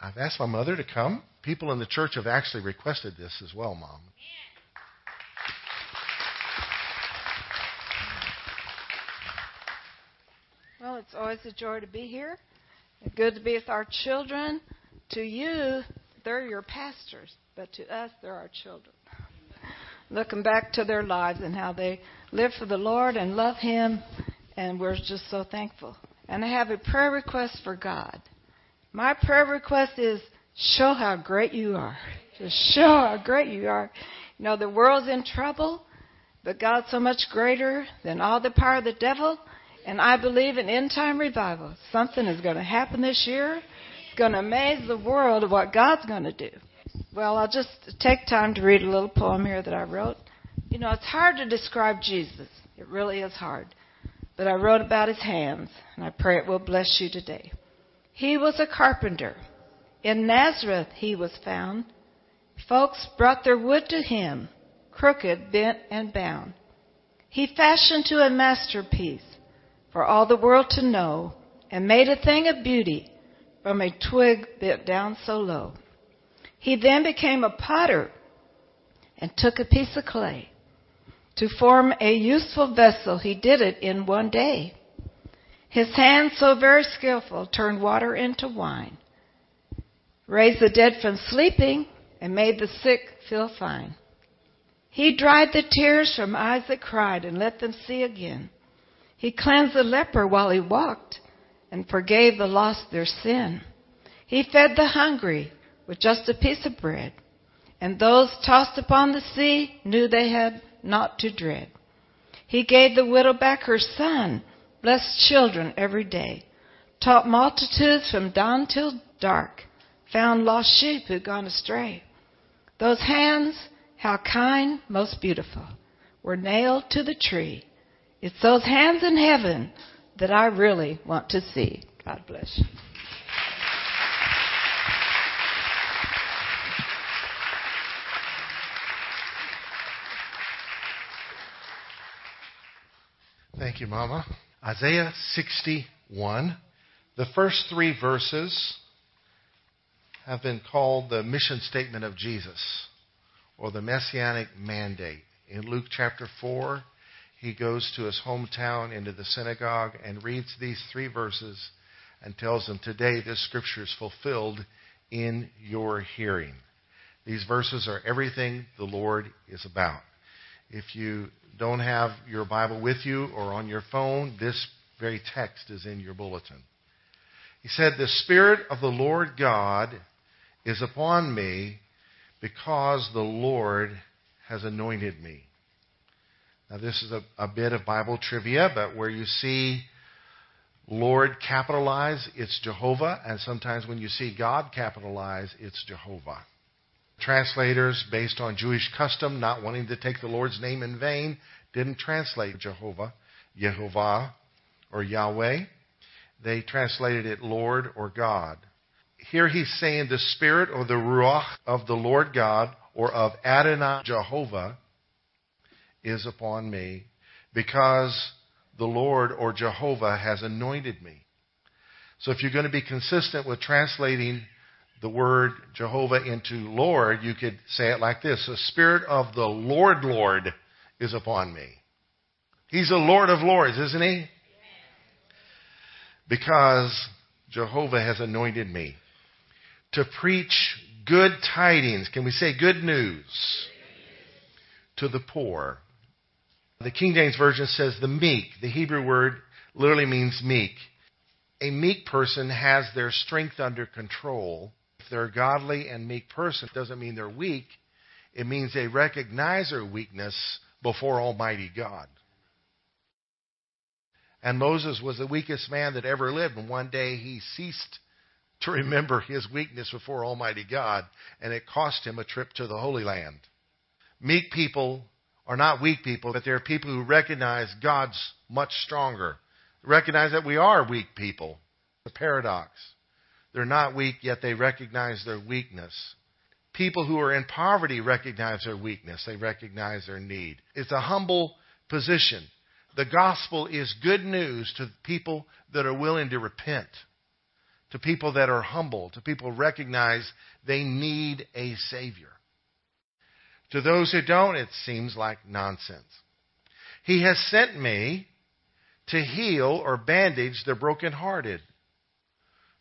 I've asked my mother to come. People in the church have actually requested this as well, Mom. Well, it's always a joy to be here. Good to be with our children. To you, they're your pastors, but to us, they're our children. Looking back to their lives and how they live for the Lord and love Him, and we're just so thankful. And I have a prayer request for God. My prayer request is show how great you are. Just show how great you are. You know, the world's in trouble, but God's so much greater than all the power of the devil. And I believe in end time revival. Something is going to happen this year. It's going to amaze the world of what God's going to do. Well, I'll just take time to read a little poem here that I wrote. You know, it's hard to describe Jesus. It really is hard. But I wrote about his hands, and I pray it will bless you today. He was a carpenter. In Nazareth he was found. Folks brought their wood to him, crooked, bent, and bound. He fashioned to a masterpiece for all the world to know, and made a thing of beauty from a twig bent down so low. He then became a potter and took a piece of clay. To form a useful vessel, he did it in one day. His hands, so very skillful, turned water into wine, raised the dead from sleeping, and made the sick feel fine. He dried the tears from eyes that cried and let them see again. He cleansed the leper while he walked and forgave the lost their sin. He fed the hungry with just a piece of bread, and those tossed upon the sea knew they had naught to dread. He gave the widow back her son, blessed children every day, taught multitudes from dawn till dark, found lost sheep who'd gone astray. Those hands, how kind, most beautiful, were nailed to the tree it's those hands in heaven that I really want to see. God bless you. Thank you, Mama. Isaiah 61. The first three verses have been called the mission statement of Jesus or the messianic mandate. In Luke chapter 4, he goes to his hometown into the synagogue and reads these three verses and tells them, Today this scripture is fulfilled in your hearing. These verses are everything the Lord is about. If you don't have your Bible with you or on your phone, this very text is in your bulletin. He said, The Spirit of the Lord God is upon me because the Lord has anointed me now, this is a, a bit of Bible trivia, but where you see Lord capitalize, it's Jehovah, and sometimes when you see God capitalize, it's Jehovah. Translators, based on Jewish custom, not wanting to take the Lord's name in vain, didn't translate Jehovah, Yehovah, or Yahweh. They translated it Lord or God. Here he's saying the Spirit or the Ruach of the Lord God or of Adonai Jehovah is upon me because the Lord or Jehovah has anointed me. So if you're going to be consistent with translating the word Jehovah into Lord, you could say it like this The Spirit of the Lord, Lord is upon me. He's the Lord of Lords, isn't he? Because Jehovah has anointed me to preach good tidings. Can we say good news? To the poor. The King James Version says the meek. The Hebrew word literally means meek. A meek person has their strength under control. They're a godly and meek person, it doesn't mean they're weak. It means they recognize their weakness before Almighty God. And Moses was the weakest man that ever lived, and one day he ceased to remember his weakness before Almighty God, and it cost him a trip to the Holy Land. Meek people are not weak people, but they're people who recognize God's much stronger. Recognize that we are weak people. The paradox. They're not weak, yet they recognize their weakness. People who are in poverty recognize their weakness. They recognize their need. It's a humble position. The gospel is good news to people that are willing to repent, to people that are humble, to people who recognize they need a Savior. To those who don't, it seems like nonsense. He has sent me to heal or bandage the brokenhearted,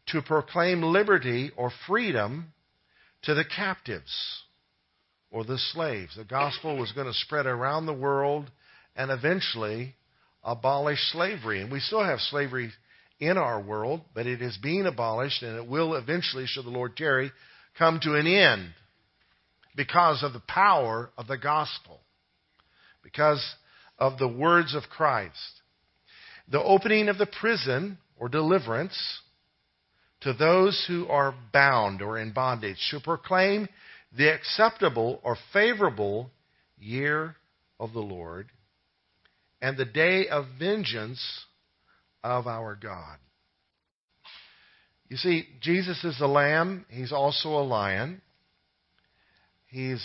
to proclaim liberty or freedom to the captives or the slaves. The gospel was going to spread around the world and eventually abolish slavery. And we still have slavery in our world, but it is being abolished and it will eventually, should the Lord tarry, come to an end because of the power of the gospel, because of the words of Christ. The opening of the prison or deliverance to those who are bound or in bondage, to proclaim the acceptable or favorable year of the Lord and the day of vengeance of our God. You see, Jesus is the lamb, he's also a lion. He's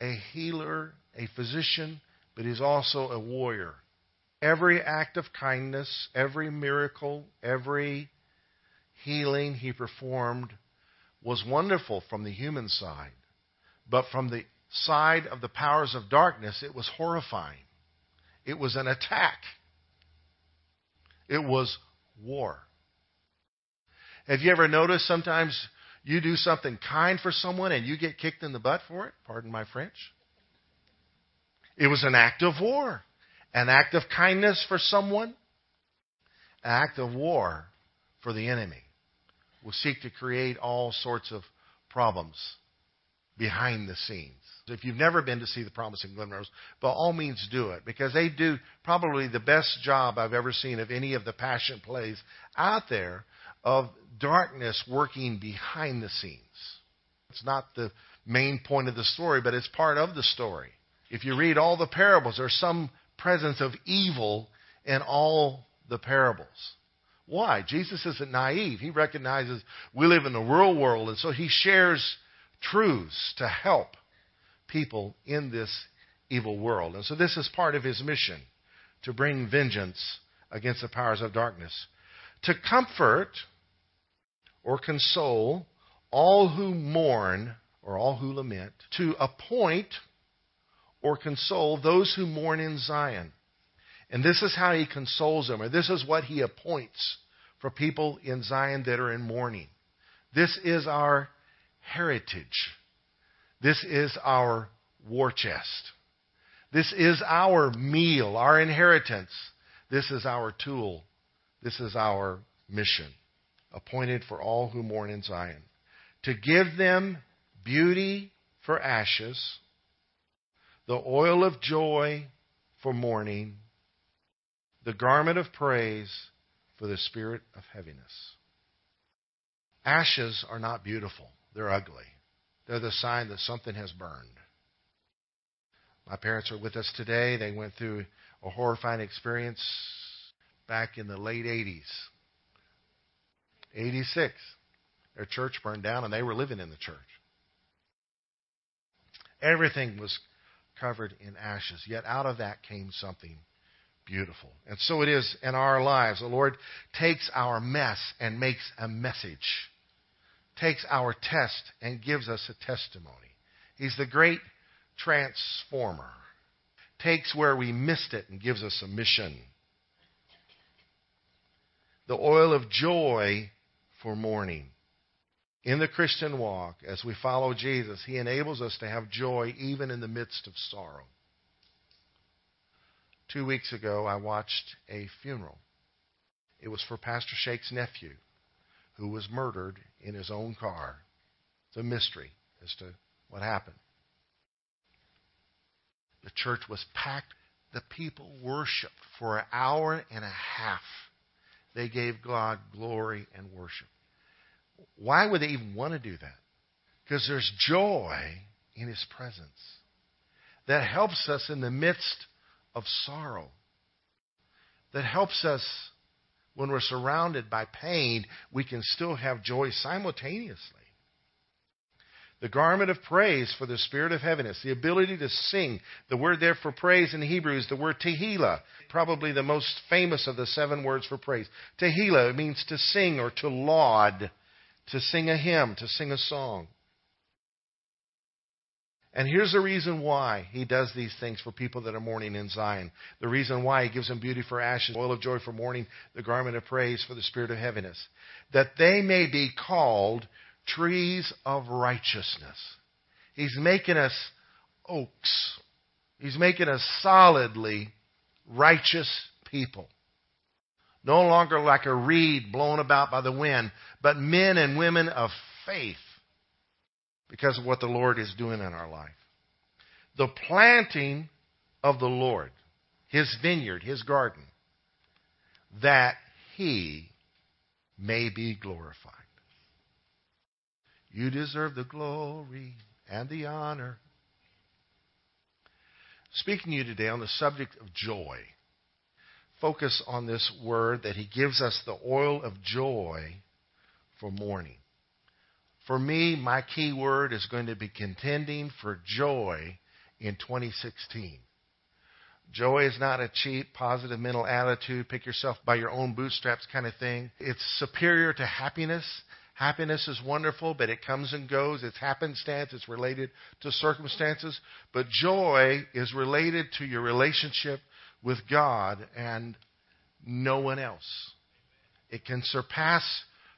a healer, a physician, but he's also a warrior. Every act of kindness, every miracle, every healing he performed was wonderful from the human side. But from the side of the powers of darkness, it was horrifying. It was an attack. It was war. Have you ever noticed sometimes you do something kind for someone and you get kicked in the butt for it? Pardon my French. It was an act of war. An act of kindness for someone, an act of war for the enemy. Will seek to create all sorts of problems behind the scenes. If you've never been to see the Promise in Glen Rose, by all means do it because they do probably the best job I've ever seen of any of the passion plays out there of darkness working behind the scenes. It's not the main point of the story, but it's part of the story. If you read all the parables, there's some presence of evil in all the parables. Why? Jesus isn't naive. He recognizes we live in the real world, and so he shares truths to help people in this evil world. And so this is part of his mission to bring vengeance against the powers of darkness, to comfort or console all who mourn or all who lament, to appoint or console those who mourn in Zion. And this is how he consoles them, or this is what he appoints for people in Zion that are in mourning. This is our heritage. This is our war chest. This is our meal, our inheritance. This is our tool. This is our mission appointed for all who mourn in Zion, to give them beauty for ashes, the oil of joy for mourning, the garment of praise for the spirit of heaviness. Ashes are not beautiful, they're ugly. They're the sign that something has burned. My parents are with us today. They went through a horrifying experience back in the late 80s. 86. Their church burned down and they were living in the church. Everything was covered in ashes, yet out of that came something beautiful. And so it is in our lives. The Lord takes our mess and makes a message, takes our test and gives us a testimony. He's the great transformer, takes where we missed it and gives us a mission. The oil of joy for mourning. In the Christian walk, as we follow Jesus, He enables us to have joy even in the midst of sorrow. Two weeks ago, I watched a funeral. It was for Pastor Shake's nephew, who was murdered in his own car. It's a mystery as to what happened. The church was packed. The people worshiped for an hour and a half. They gave God glory and worship. Why would they even want to do that? Because there's joy in His presence that helps us in the midst of sorrow, that helps us when we're surrounded by pain, we can still have joy simultaneously. The garment of praise for the spirit of heaviness, the ability to sing. The word there for praise in Hebrew is the word tehillah, probably the most famous of the seven words for praise. Tehillah means to sing or to laud, to sing a hymn, to sing a song. And here's the reason why he does these things for people that are mourning in Zion. The reason why he gives them beauty for ashes, oil of joy for mourning, the garment of praise for the spirit of heaviness. That they may be called trees of righteousness. He's making us oaks. He's making us solidly righteous people. No longer like a reed blown about by the wind, but men and women of faith because of what the Lord is doing in our life. The planting of the Lord, His vineyard, His garden, that He may be glorified. You deserve the glory and the honor. Speaking to you today on the subject of joy, focus on this word that He gives us the oil of joy for mourning. For me, my key word is going to be contending for joy in 2016. Joy is not a cheap, positive mental attitude, pick yourself by your own bootstraps kind of thing. It's superior to happiness. Happiness is wonderful, but it comes and goes. It's happenstance. It's related to circumstances. But joy is related to your relationship with God and no one else. It can surpass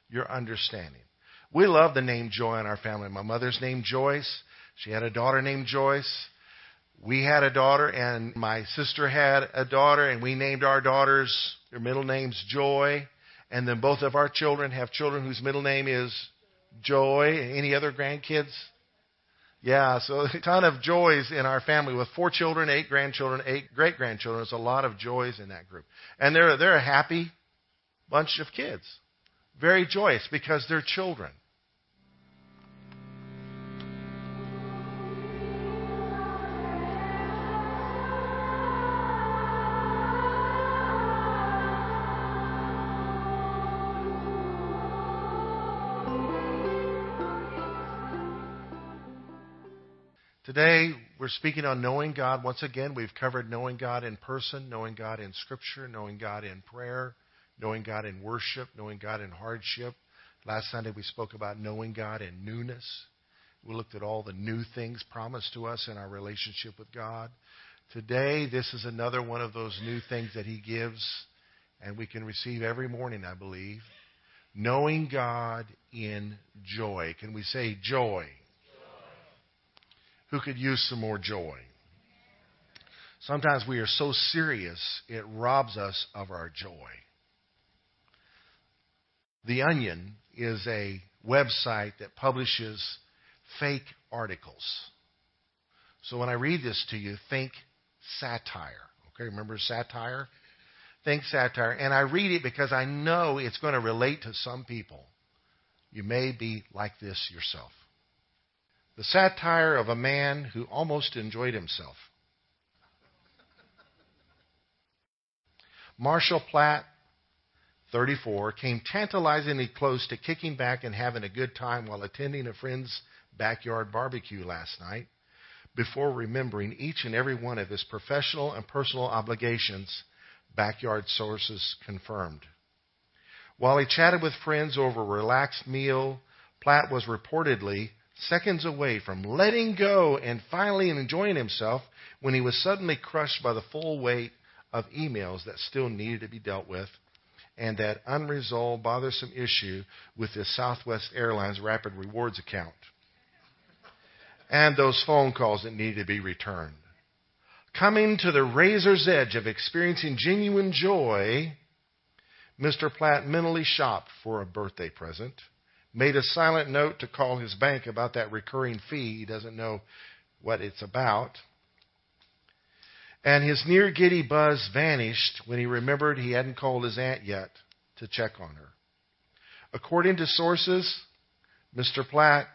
your understanding. We love the name Joy in our family. My mother's name Joyce. She had a daughter named Joyce. We had a daughter, and my sister had a daughter, and we named our daughters, their middle names Joy. And then both of our children have children whose middle name is Joy. Any other grandkids? Yeah, so a ton of joys in our family with four children, eight grandchildren, eight great grandchildren. There's a lot of joys in that group. And they're, they're a happy bunch of kids. Very joyous because they're children. Today, we're speaking on knowing God. Once again, we've covered knowing God in person, knowing God in Scripture, knowing God in prayer, knowing God in worship, knowing God in hardship. Last Sunday, we spoke about knowing God in newness. We looked at all the new things promised to us in our relationship with God. Today, this is another one of those new things that He gives, and we can receive every morning, I believe. Knowing God in joy. Can we say joy? who could use some more joy. Sometimes we are so serious, it robs us of our joy. The Onion is a website that publishes fake articles. So when I read this to you, think satire. Okay, remember satire? Think satire. And I read it because I know it's going to relate to some people. You may be like this yourself the satire of a man who almost enjoyed himself. Marshall Platt, 34, came tantalizingly close to kicking back and having a good time while attending a friend's backyard barbecue last night before remembering each and every one of his professional and personal obligations, backyard sources confirmed. While he chatted with friends over a relaxed meal, Platt was reportedly seconds away from letting go and finally enjoying himself when he was suddenly crushed by the full weight of emails that still needed to be dealt with and that unresolved, bothersome issue with the Southwest Airlines Rapid Rewards account. And those phone calls that needed to be returned. Coming to the razor's edge of experiencing genuine joy, Mr. Platt mentally shopped for a birthday present made a silent note to call his bank about that recurring fee. He doesn't know what it's about. And his near giddy buzz vanished when he remembered he hadn't called his aunt yet to check on her. According to sources, Mr. Platt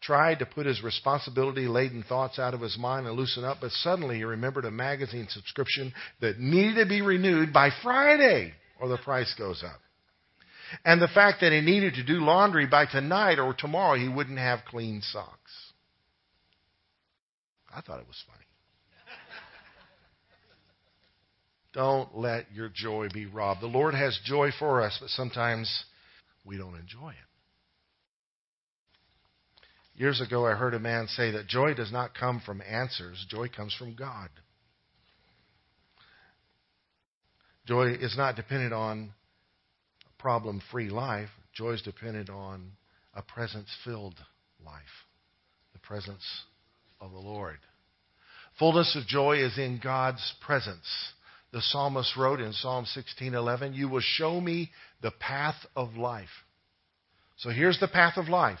tried to put his responsibility laden thoughts out of his mind and loosen up, but suddenly he remembered a magazine subscription that needed to be renewed by Friday or the price goes up. And the fact that he needed to do laundry by tonight or tomorrow, he wouldn't have clean socks. I thought it was funny. Don't let your joy be robbed. The Lord has joy for us, but sometimes we don't enjoy it. Years ago, I heard a man say that joy does not come from answers, joy comes from God. Joy is not dependent on a problem free life, joy is dependent on a presence filled life, the presence of the Lord. Fullness of joy is in God's presence. The psalmist wrote in Psalm 16:11, "You will show me the path of life." So here's the path of life.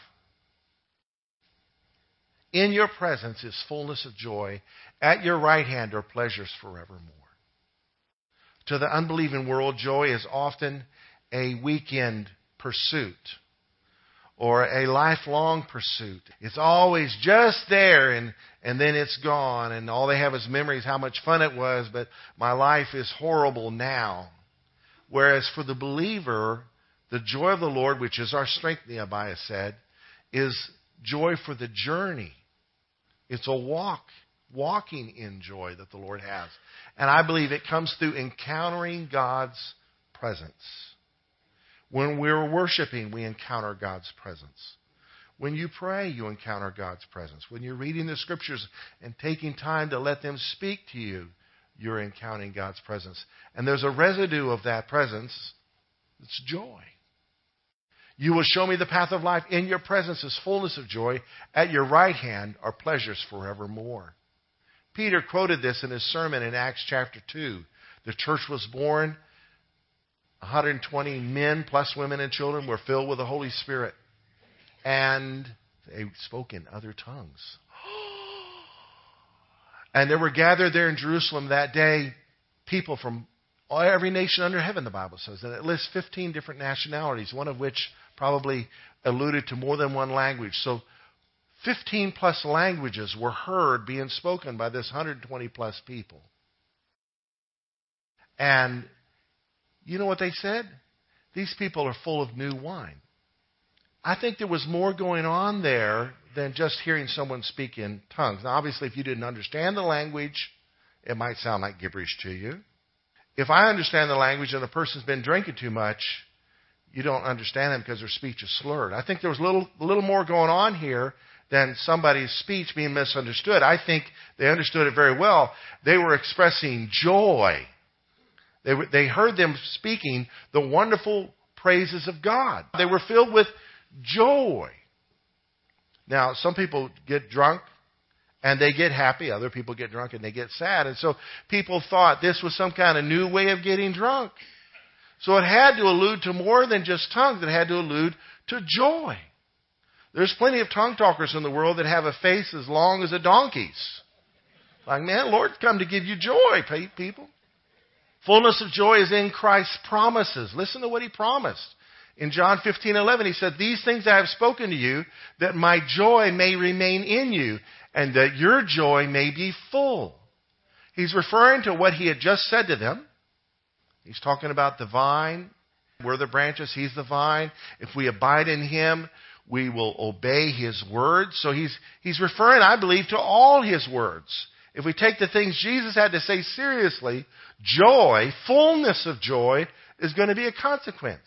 In your presence is fullness of joy. At your right hand are pleasures forevermore. To the unbelieving world, joy is often a weekend pursuit or a lifelong pursuit. It's always just there and, and then it's gone and all they have is memories how much fun it was, but my life is horrible now. Whereas for the believer, the joy of the Lord, which is our strength, Nehemiah said, is joy for the journey. It's a walk, walking in joy that the Lord has. And I believe it comes through encountering God's presence. When we're worshiping, we encounter God's presence. When you pray, you encounter God's presence. When you're reading the scriptures and taking time to let them speak to you, you're encountering God's presence. And there's a residue of that presence. It's joy. You will show me the path of life. In your presence is fullness of joy. At your right hand are pleasures forevermore. Peter quoted this in his sermon in Acts chapter 2. The church was born 120 men plus women and children were filled with the Holy Spirit. And they spoke in other tongues. And there were gathered there in Jerusalem that day people from every nation under heaven, the Bible says. And it lists 15 different nationalities, one of which probably alluded to more than one language. So 15 plus languages were heard being spoken by this 120 plus people. And you know what they said? These people are full of new wine. I think there was more going on there than just hearing someone speak in tongues. Now, obviously, if you didn't understand the language, it might sound like gibberish to you. If I understand the language and the person's been drinking too much, you don't understand them because their speech is slurred. I think there was a little, little more going on here than somebody's speech being misunderstood. I think they understood it very well. They were expressing joy they, they heard them speaking the wonderful praises of God. They were filled with joy. Now, some people get drunk and they get happy. Other people get drunk and they get sad. And so people thought this was some kind of new way of getting drunk. So it had to allude to more than just tongues. It had to allude to joy. There's plenty of tongue talkers in the world that have a face as long as a donkey's. Like, man, Lord's come to give you joy, people. Fullness of joy is in Christ's promises. Listen to what he promised. In John 15, 11, he said, These things I have spoken to you, that my joy may remain in you, and that your joy may be full. He's referring to what he had just said to them. He's talking about the vine. We're the branches, he's the vine. If we abide in him, we will obey his words. So he's, he's referring, I believe, to all his words. If we take the things Jesus had to say seriously, joy, fullness of joy, is going to be a consequence.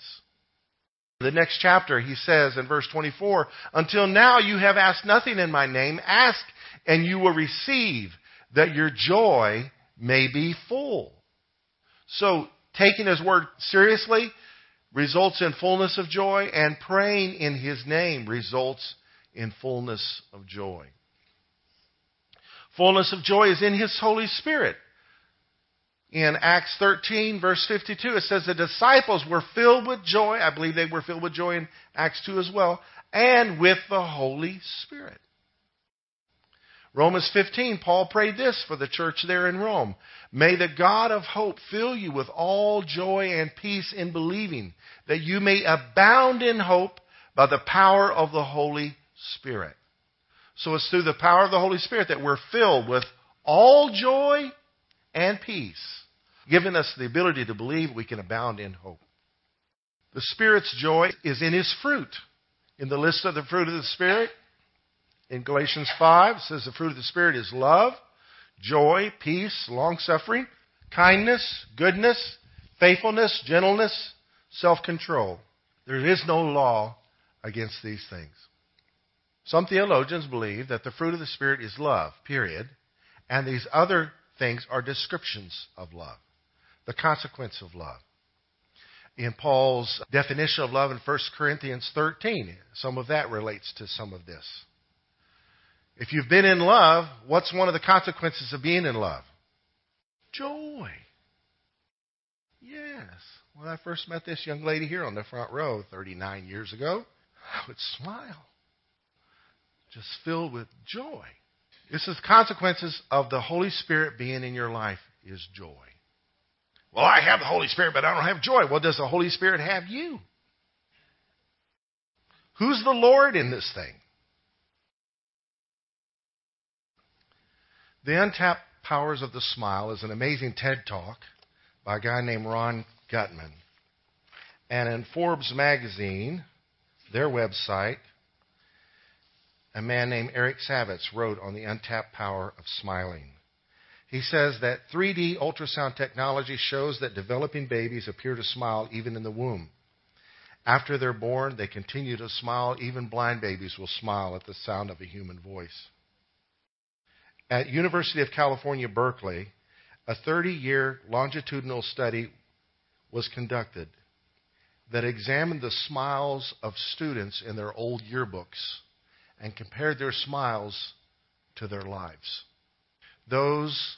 The next chapter, he says in verse 24, Until now you have asked nothing in my name. Ask and you will receive that your joy may be full. So, taking his word seriously results in fullness of joy, and praying in his name results in fullness of joy. Fullness of joy is in His Holy Spirit. In Acts 13, verse 52, it says the disciples were filled with joy. I believe they were filled with joy in Acts 2 as well, and with the Holy Spirit. Romans 15, Paul prayed this for the church there in Rome. May the God of hope fill you with all joy and peace in believing, that you may abound in hope by the power of the Holy Spirit. So it's through the power of the Holy Spirit that we're filled with all joy and peace, giving us the ability to believe we can abound in hope. The Spirit's joy is in His fruit. In the list of the fruit of the Spirit, in Galatians 5, it says the fruit of the Spirit is love, joy, peace, long suffering, kindness, goodness, faithfulness, gentleness, self control. There is no law against these things. Some theologians believe that the fruit of the Spirit is love, period, and these other things are descriptions of love, the consequence of love. In Paul's definition of love in 1 Corinthians 13, some of that relates to some of this. If you've been in love, what's one of the consequences of being in love? Joy. Yes. When I first met this young lady here on the front row 39 years ago, I would smile, just filled with joy. This is consequences of the Holy Spirit being in your life is joy. Well, I have the Holy Spirit, but I don't have joy. Well, does the Holy Spirit have you? Who's the Lord in this thing? The Untapped Powers of the Smile is an amazing TED talk by a guy named Ron Gutman. And in Forbes magazine, their website, a man named Eric Savitz wrote on the untapped power of smiling. He says that 3D ultrasound technology shows that developing babies appear to smile even in the womb. After they're born, they continue to smile. Even blind babies will smile at the sound of a human voice. At University of California, Berkeley, a 30-year longitudinal study was conducted that examined the smiles of students in their old yearbooks and compared their smiles to their lives. Those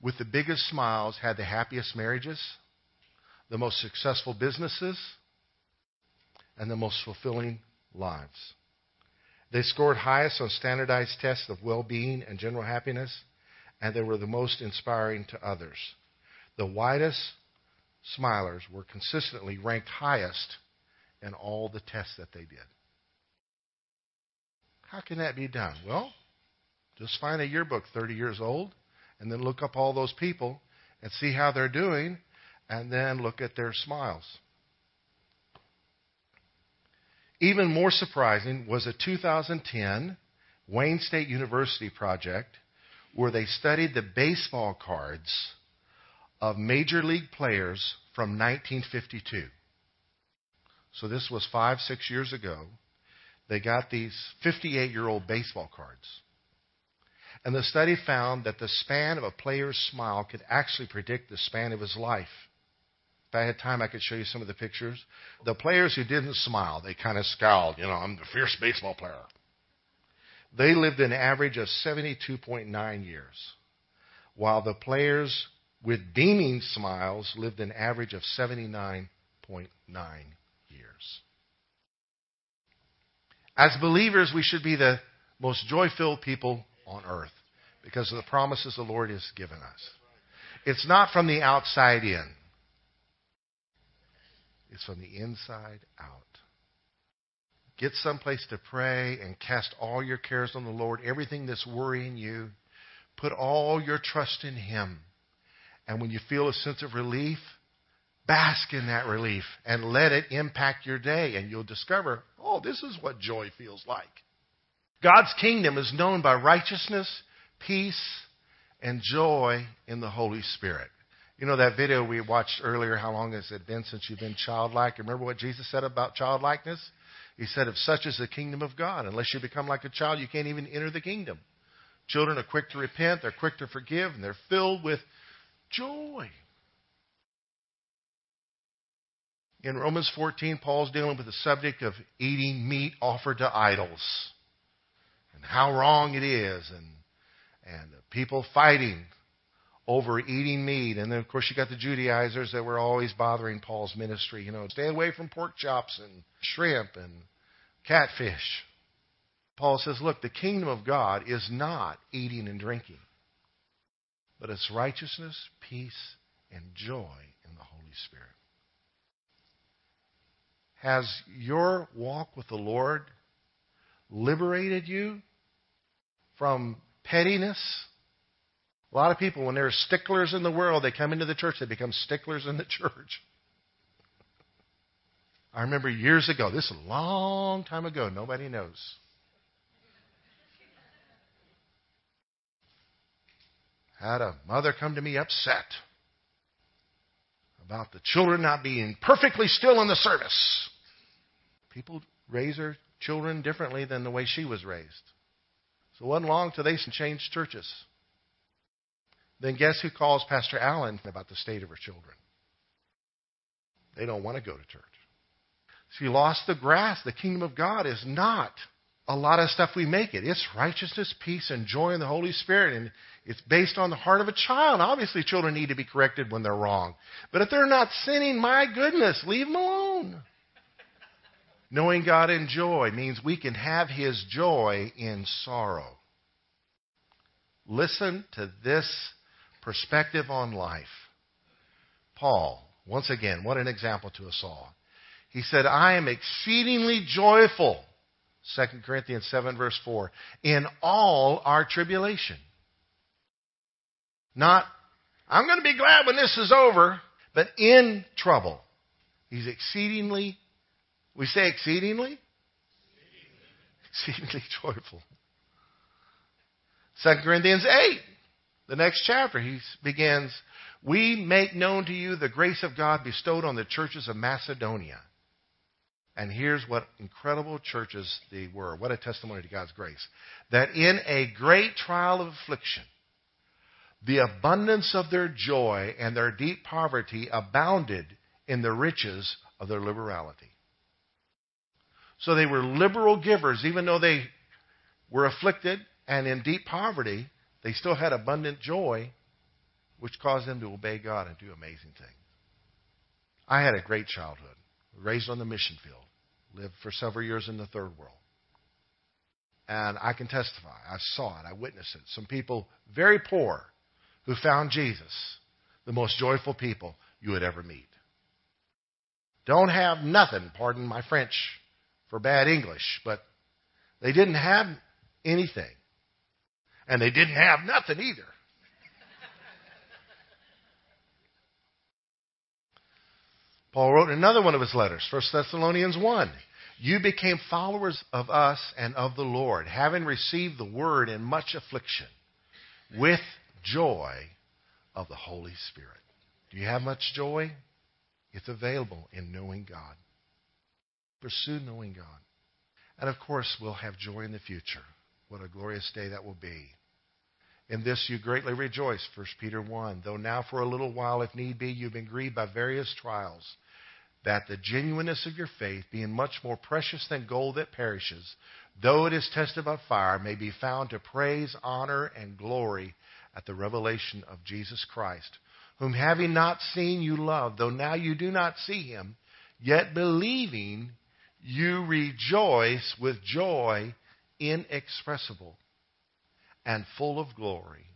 with the biggest smiles had the happiest marriages, the most successful businesses, and the most fulfilling lives. They scored highest on standardized tests of well being and general happiness, and they were the most inspiring to others. The widest smilers were consistently ranked highest in all the tests that they did. How can that be done? Well, just find a yearbook 30 years old and then look up all those people and see how they're doing and then look at their smiles. Even more surprising was a 2010 Wayne State University project where they studied the baseball cards of major league players from 1952. So this was five, six years ago. They got these 58 year old baseball cards. And the study found that the span of a player's smile could actually predict the span of his life. If I had time, I could show you some of the pictures. The players who didn't smile, they kind of scowled. You know, I'm the fierce baseball player. They lived an average of 72.9 years, while the players with beaming smiles lived an average of 79.9 years. As believers, we should be the most joy filled people on earth because of the promises the Lord has given us. It's not from the outside in, it's from the inside out. Get someplace to pray and cast all your cares on the Lord, everything that's worrying you. Put all your trust in Him. And when you feel a sense of relief, bask in that relief and let it impact your day. And you'll discover, oh, this is what joy feels like. God's kingdom is known by righteousness, peace, and joy in the Holy Spirit. You know that video we watched earlier, how long has it been since you've been childlike? Remember what Jesus said about childlikeness? He said, if such is the kingdom of God, unless you become like a child, you can't even enter the kingdom. Children are quick to repent, they're quick to forgive, and they're filled with joy. In Romans 14, Paul's dealing with the subject of eating meat offered to idols and how wrong it is and, and people fighting over eating meat. And then, of course, you got the Judaizers that were always bothering Paul's ministry. You know, stay away from pork chops and shrimp and catfish. Paul says, look, the kingdom of God is not eating and drinking but it's righteousness, peace, and joy in the Holy Spirit. Has your walk with the Lord liberated you from pettiness? A lot of people, when they're sticklers in the world, they come into the church, they become sticklers in the church. I remember years ago, this is a long time ago, nobody knows. Had a mother come to me upset about the children not being perfectly still in the service. People raise their children differently than the way she was raised. So it wasn't long till they changed churches. Then guess who calls Pastor Allen about the state of her children? They don't want to go to church. She lost the grasp. The kingdom of God is not a lot of stuff we make it. It's righteousness, peace, and joy in the Holy Spirit. And it's based on the heart of a child. Obviously, children need to be corrected when they're wrong. But if they're not sinning, my goodness, leave them alone. Knowing God in joy means we can have His joy in sorrow. Listen to this perspective on life. Paul, once again, what an example to us all. He said, I am exceedingly joyful 2 Corinthians 7, verse 4, in all our tribulation. Not, I'm going to be glad when this is over, but in trouble. He's exceedingly, we say exceedingly? Exceedingly, joyful. 2 Corinthians 8, the next chapter, he begins, We make known to you the grace of God bestowed on the churches of Macedonia. And here's what incredible churches they were. What a testimony to God's grace. That in a great trial of affliction, the abundance of their joy and their deep poverty abounded in the riches of their liberality. So they were liberal givers, even though they were afflicted and in deep poverty, they still had abundant joy, which caused them to obey God and do amazing things. I had a great childhood, raised on the mission field lived for several years in the third world. And I can testify. I saw it. I witnessed it. Some people very poor who found Jesus, the most joyful people you would ever meet. Don't have nothing, pardon my French for bad English, but they didn't have anything. And they didn't have nothing either. Paul wrote in another one of his letters, 1 Thessalonians 1. You became followers of us and of the Lord, having received the word in much affliction, with joy of the Holy Spirit. Do you have much joy? It's available in knowing God. Pursue knowing God. And of course, we'll have joy in the future. What a glorious day that will be. In this you greatly rejoice, 1 Peter 1. Though now for a little while, if need be, you've been grieved by various trials that the genuineness of your faith, being much more precious than gold that perishes, though it is tested by fire, may be found to praise, honor, and glory at the revelation of Jesus Christ, whom having not seen you love, though now you do not see him, yet believing you rejoice with joy inexpressible and full of glory,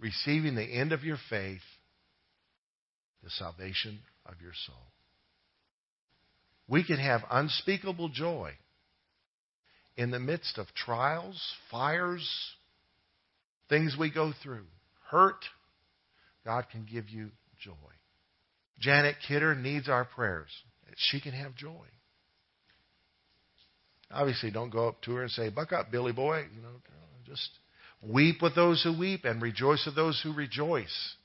receiving the end of your faith, the salvation of your soul we can have unspeakable joy in the midst of trials, fires, things we go through, hurt. God can give you joy. Janet Kidder needs our prayers. She can have joy. Obviously, don't go up to her and say, "Buck up, Billy boy." You know, just weep with those who weep and rejoice with those who rejoice.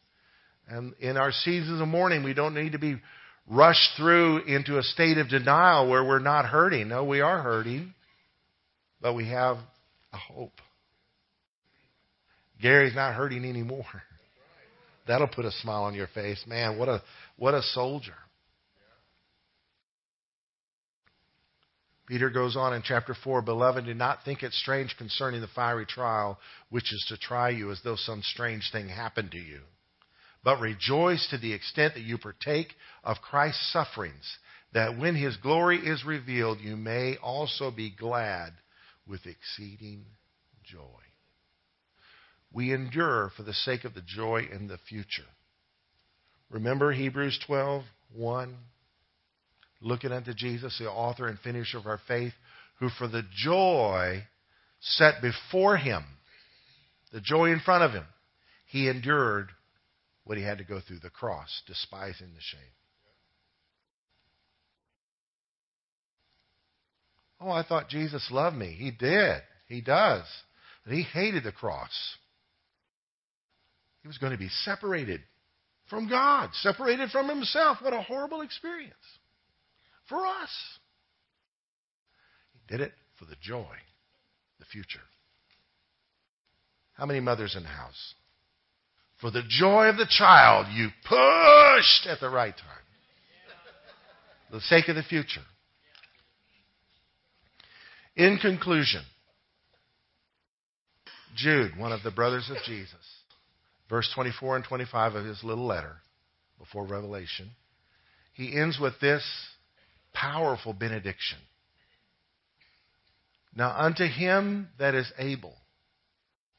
And in our seasons of mourning, we don't need to be rushed through into a state of denial where we're not hurting. No, we are hurting, but we have a hope. Gary's not hurting anymore. That'll put a smile on your face. Man, what a what a soldier. Peter goes on in chapter 4 Beloved, do not think it strange concerning the fiery trial which is to try you as though some strange thing happened to you but rejoice to the extent that you partake of Christ's sufferings, that when his glory is revealed, you may also be glad with exceeding joy. We endure for the sake of the joy in the future. Remember Hebrews 12, 1? Looking unto Jesus, the author and finisher of our faith, who for the joy set before him, the joy in front of him, he endured what he had to go through the cross, despising the shame. Oh, I thought Jesus loved me. He did. He does. But he hated the cross. He was going to be separated from God, separated from himself. What a horrible experience for us. He did it for the joy, the future. How many mothers in the house? For the joy of the child, you pushed at the right time. For the sake of the future. In conclusion, Jude, one of the brothers of Jesus, verse 24 and 25 of his little letter before Revelation, he ends with this powerful benediction. Now, unto him that is able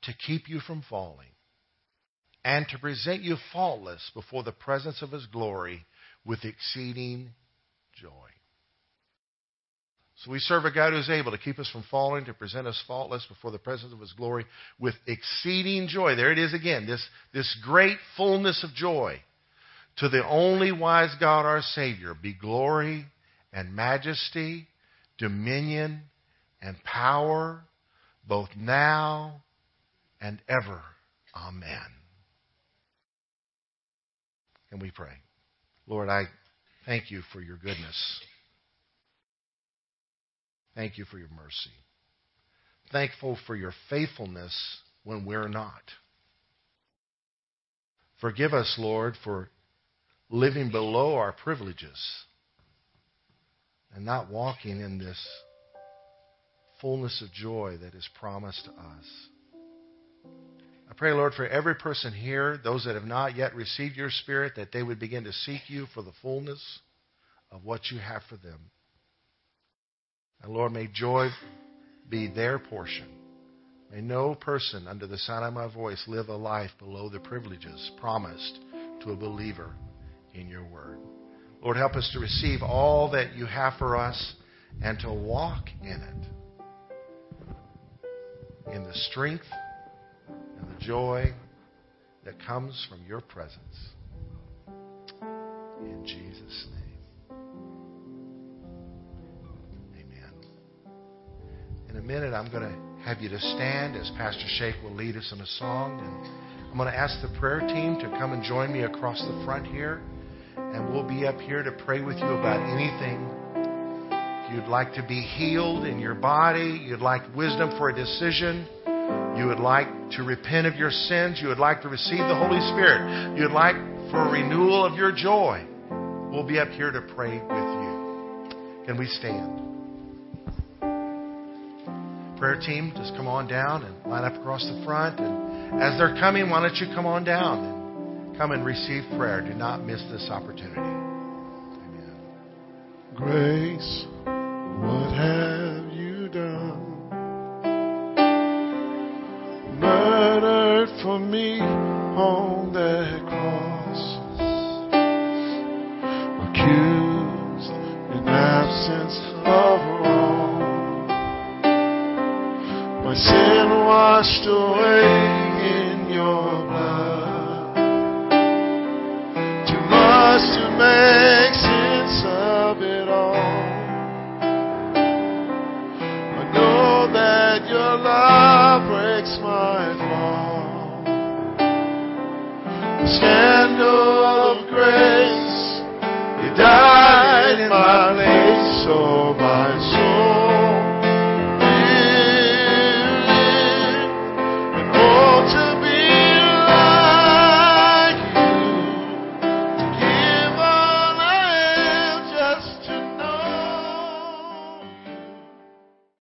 to keep you from falling and to present you faultless before the presence of his glory with exceeding joy. So we serve a God who is able to keep us from falling, to present us faultless before the presence of his glory with exceeding joy. There it is again, this, this great fullness of joy. To the only wise God our Savior be glory and majesty, dominion and power, both now and ever. Amen. And we pray. Lord, I thank you for your goodness. Thank you for your mercy. Thankful for your faithfulness when we're not. Forgive us, Lord, for living below our privileges and not walking in this fullness of joy that is promised to us. I pray, Lord, for every person here, those that have not yet received your Spirit, that they would begin to seek you for the fullness of what you have for them. And Lord, may joy be their portion. May no person under the sound of my voice live a life below the privileges promised to a believer in your word. Lord, help us to receive all that you have for us and to walk in it in the strength and the joy that comes from your presence. In Jesus' name. Amen. In a minute, I'm going to have you to stand as Pastor Shake will lead us in a song. And I'm going to ask the prayer team to come and join me across the front here. And we'll be up here to pray with you about anything. If you'd like to be healed in your body, you'd like wisdom for a decision you would like to repent of your sins, you would like to receive the Holy Spirit, you would like for a renewal of your joy, we'll be up here to pray with you. Can we stand? Prayer team, just come on down and line up across the front. And as they're coming, why don't you come on down come and receive prayer? Do not miss this opportunity. Amen. Grace,